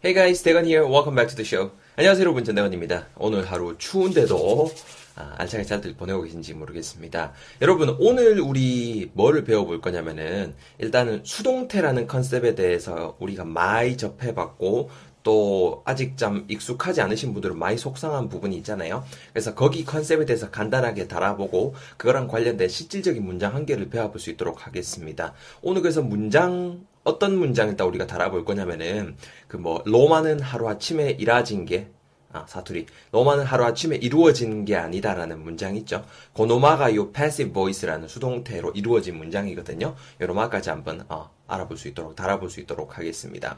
Hey guys, 대건 here. Welcome back to the show. 안녕하세요, 여러분. 전대건입니다. 오늘 하루 추운데도 아, 알차게 잘들 보내고 계신지 모르겠습니다. 여러분, 오늘 우리 뭐를 배워볼 거냐면은 일단은 수동태라는 컨셉에 대해서 우리가 많이 접해봤고 또 아직 좀 익숙하지 않으신 분들은 많이 속상한 부분이 있잖아요. 그래서 거기 컨셉에 대해서 간단하게 달아보고 그거랑 관련된 실질적인 문장 한 개를 배워볼 수 있도록 하겠습니다. 오늘 그래서 문장 어떤 문장을 딱 우리가 달아볼 거냐면은 그 뭐 로마는 하루 아침에 이루어진 게 아, 사투리. 로마는 하루아침에 이루어진 게 아니다라는 문장 있죠. 고노마가 요 passive voice라는 수동태로 이루어진 문장이거든요. 요로마까지 한번 어, 알아볼 수 있도록 달아볼 수 있도록 하겠습니다.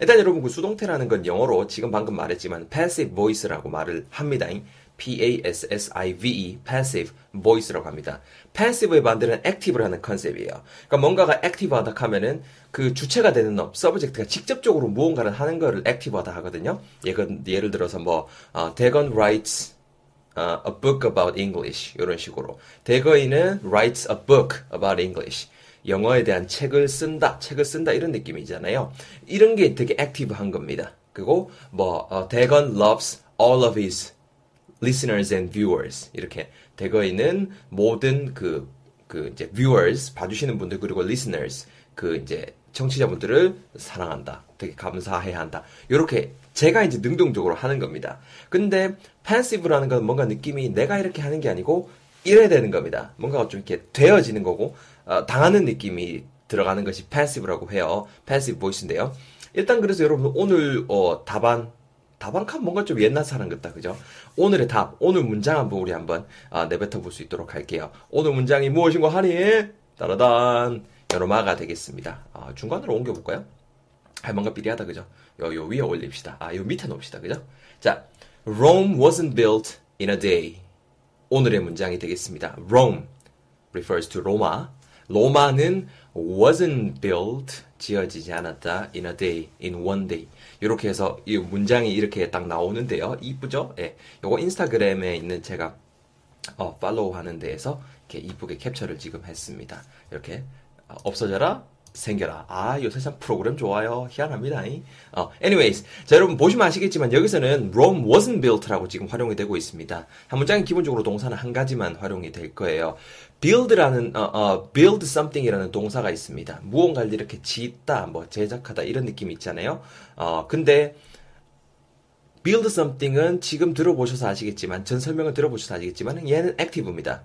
일단 여러분 그 수동태라는 건 영어로 지금 방금 말했지만 passive voice라고 말을 합니다. P-A-S-S-I-V-E, passive voice라고 합니다. passive의 반대는 active라는 컨셉이에요. 그러니까 뭔가가 active하다 하면은 그 주체가 되는 업, subject가 직접적으로 무언가를 하는 거를 active하다 하거든요. 예를, 예를 들어서 뭐, 어, 대건 writes uh, a book about English 이런 식으로 대건은 writes a book about English 영어에 대한 책을 쓴다, 책을 쓴다 이런 느낌이잖아요. 이런 게 되게 active한 겁니다. 그리고 뭐 어, 대건 loves all of his listeners and viewers 이렇게 대거인은 모든 그, 그 이제 viewers 봐주시는 분들 그리고 listeners 그 이제 청취자분들을 사랑한다. 되게 감사해야 한다. 이렇게 제가 이제 능동적으로 하는 겁니다. 근데 passive라는 건 뭔가 느낌이 내가 이렇게 하는 게 아니고 이래야 되는 겁니다. 뭔가 좀 이렇게 되어지는 거고 어, 당하는 느낌이 들어가는 것이 passive라고 해요. passive voice인데요. 일단 그래서 여러분 오늘 어, 답안 다방칸 뭔가 좀 옛날 사람 같다, 그죠? 오늘의 답, 오늘 문장 한번 우리 한번 아, 내뱉어 볼 수 있도록 할게요. 오늘 문장이 무엇인가 하니? 따라단 여로마가 되겠습니다. 아, 중간으로 옮겨볼까요? 아, 뭔가 삐리하다, 그죠? 요, 요 위에 올립시다. 아, 요 밑에 놓읍시다, 그죠? 자, Rome wasn't built in a day. 오늘의 문장이 되겠습니다. Rome refers to 로마. 로마는 wasn't built 지어지지 않았다 in a day, in one day. 이렇게 해서 이 문장이 이렇게 딱 나오는데요. 이쁘죠? 예. 요거 인스타그램에 있는 제가 어, 팔로우 하는 데에서 이렇게 이쁘게 캡처를 지금 했습니다. 이렇게 어, 없어져라 생겨라. 아, 요새 참 프로그램 좋아요. 희한합니다. 어, anyways. 자, 여러분 보시면 아시겠지만 여기서는 Rome wasn't built라고 지금 활용이 되고 있습니다. 한 문장이 기본적으로 동사는 한 가지만 활용이 될 거예요. build라는, 어, 어, build something이라는 동사가 있습니다. 무언가를 이렇게 짓다, 뭐 제작하다 이런 느낌이 있잖아요. 어, 근데 build something은 지금 들어보셔서 아시겠지만, 전 설명을 들어보셔서 아시겠지만, 얘는 active입니다.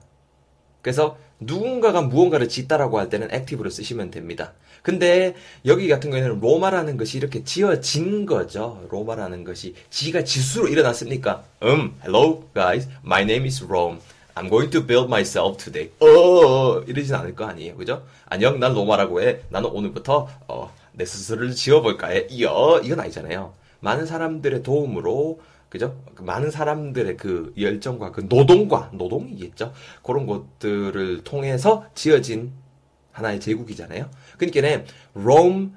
그래서 누군가가 무언가를 짓다라고 할 때는 액티브를 쓰시면 됩니다. 근데 여기 같은 경우에는 로마라는 것이 이렇게 지어진 거죠. 로마라는 것이 지가 지수로 일어났습니까? 음, hello guys, my name is Rome. I'm going to build myself today. 어, 이러진 않을 거 아니에요. 그죠? 안녕, 난 로마라고 해. 나는 오늘부터, 어, 내 스스로를 지어볼까 해. 이어, 이건 아니잖아요. 많은 사람들의 도움으로 그죠? 많은 사람들의 그 열정과 그 노동과 노동이겠죠. 그런 것들을 통해서 지어진 하나의 제국이잖아요. 그러니까 Rome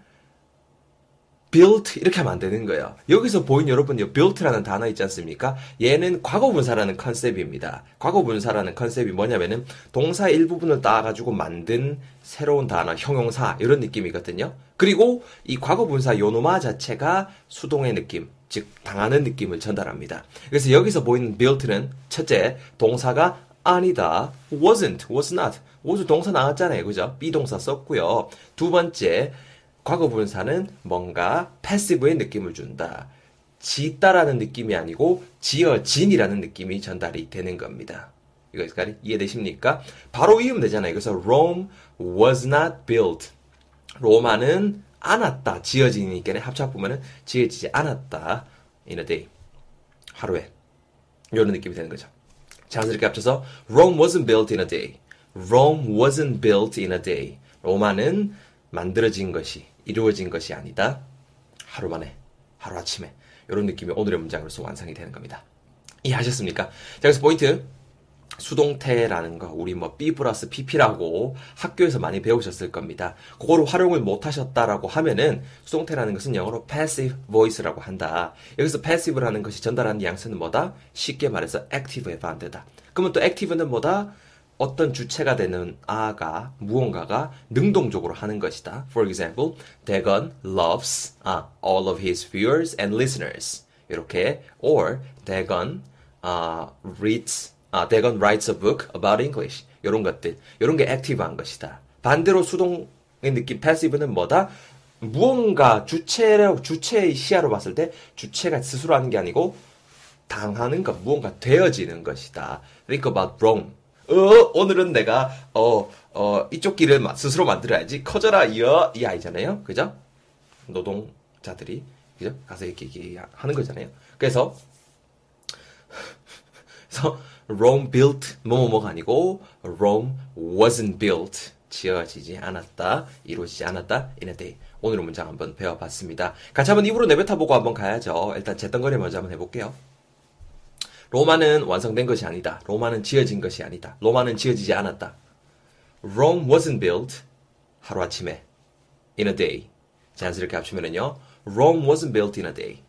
built 이렇게 하면 안 되는 거예요. 여기서 보인 여러분 이 built라는 단어 있지 않습니까? 얘는 과거 분사라는 컨셉입니다. 과거 분사라는 컨셉이 뭐냐면은 동사 일부분을 따 가지고 만든 새로운 단어, 형용사 이런 느낌이거든요. 그리고 이 과거 분사 요노마 자체가 수동의 느낌, 즉 당하는 느낌을 전달합니다. 그래서 여기서 보이는 built는 첫째 동사가 아니다, wasn't, was not, was 동사 나왔잖아요, 그죠? 비동사 썼고요. 두 번째 과거 분사는 뭔가 패시브의 느낌을 준다. 짓다라는 느낌이 아니고 지어진이라는 느낌이 전달이 되는 겁니다. 이거까지 이해되십니까? 바로 이으면 되잖아요. 그래서 Rome was not built. 로마는 않았다. 지어지니까 합쳐보면은 지어지지 않았다. in a day. 하루에. 이런 느낌이 되는 거죠. 자연스럽게 합쳐서 Rome wasn't built in a day. Rome wasn't built in a day. 로마는 만들어진 것이 이루어진 것이 아니다. 하루 만에, 하루 아침에 이런 느낌이 오늘의 문장으로서 완성이 되는 겁니다. 이해하셨습니까? 자, 그래서 포인트 수동태라는 거 우리 뭐 B 플러스 PP라고 학교에서 많이 배우셨을 겁니다. 그거를 활용을 못 하셨다라고 하면은 수동태라는 것은 영어로 passive voice라고 한다. 여기서 passive라는 것이 전달하는 양수는 뭐다? 쉽게 말해서 active의 반대다. 그러면 또 active는 뭐다? 어떤 주체가 되는 아가 무언가가 능동적으로 하는 것이다. For example, Dagon loves 아, all of his viewers and listeners. 이렇게 or Dagon 아, reads 아, Dagon writes a book about English. 이런 것들. 이런 게 액티브한 것이다. 반대로 수동의 느낌 패시브는 뭐다? 무언가 주체로 주체의 시야로 봤을 때 주체가 스스로 하는 게 아니고 당하는 것, 무언가 되어지는 것이다. Think about Rome. 어, 오늘은 내가, 어, 어, 이쪽 길을 스스로 만들어야지. 커져라, 이어, 이 아이잖아요. 그죠? 노동자들이, 그죠? 가서 이렇게, 이렇게 하는 거잖아요. 그래서, 그래서, Rome built, 뭐뭐뭐가 아니고, Rome wasn't built. 지어지지 않았다, 이루어지지 않았다, in a day. 오늘은 문장 한번 배워봤습니다. 같이 한번 입으로 내뱉어보고 한번 가야죠. 일단 제던거리 먼저 한번 해볼게요. 로마는 완성된 것이 아니다. 로마는 지어진 것이 아니다. 로마는 지어지지 않았다. Rome wasn't built 하루아침에 in a day. 자연스럽게 합치면은요. Rome wasn't built in a day.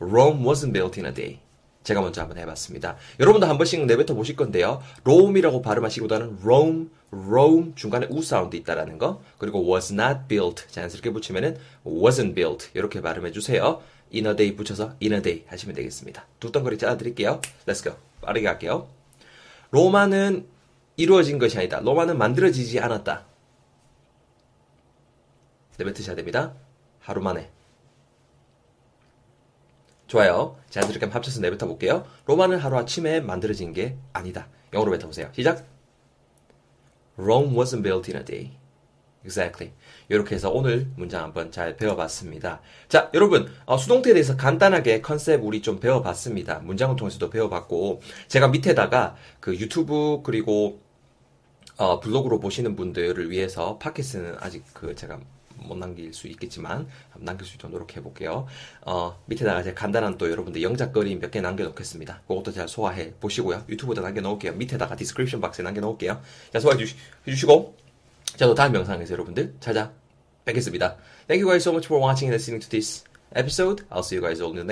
Rome wasn't built in a day. 제가 먼저 한번 해봤습니다. 여러분도 한 번씩 내뱉어 보실 건데요. Rome이라고 발음하시기보다는 Rome, Rome 중간에 우 사운드 있다라는 거. 그리고 was not built 자연스럽게 붙이면은 wasn't built 이렇게 발음해 주세요. in a day 붙여서 in a day 하시면 되겠습니다. 두 덩거리 짜드릴게요. Let's go. 빠르게 할게요. 로마는 이루어진 것이 아니다. 로마는 만들어지지 않았다. 내뱉으셔야 됩니다. 하루 만에. 좋아요. 자연스럽게 합쳐서 내뱉어 볼게요. 로마는 하루아침에 만들어진 게 아니다. 영어로 뱉어보세요. 시작! Rome wasn't built in a day. Exactly. 이렇게 해서 오늘 문장 한번 잘 배워봤습니다. 자, 여러분, 어, 수동태에 대해서 간단하게 컨셉 우리 좀 배워봤습니다. 문장을 통해서도 배워봤고, 제가 밑에다가 그 유튜브 그리고 어, 블로그로 보시는 분들을 위해서 팟캐스트는 아직 그 제가 못 남길 수 있겠지만 남길 수 있도록 노력해 볼게요. 어, 밑에다가 제가 간단한 또 여러분들 영작거리 몇 개 남겨 놓겠습니다. 그것도 잘 소화해 보시고요. 유튜브에다 남겨 놓을게요. 밑에다가 description box에 남겨 놓을게요. 자, 소화해 주시, 주시고 자, 또 다음 영상에서 여러분들 찾아뵙겠습니다. Thank you guys so much for watching and listening to this episode. I'll see you guys all in the next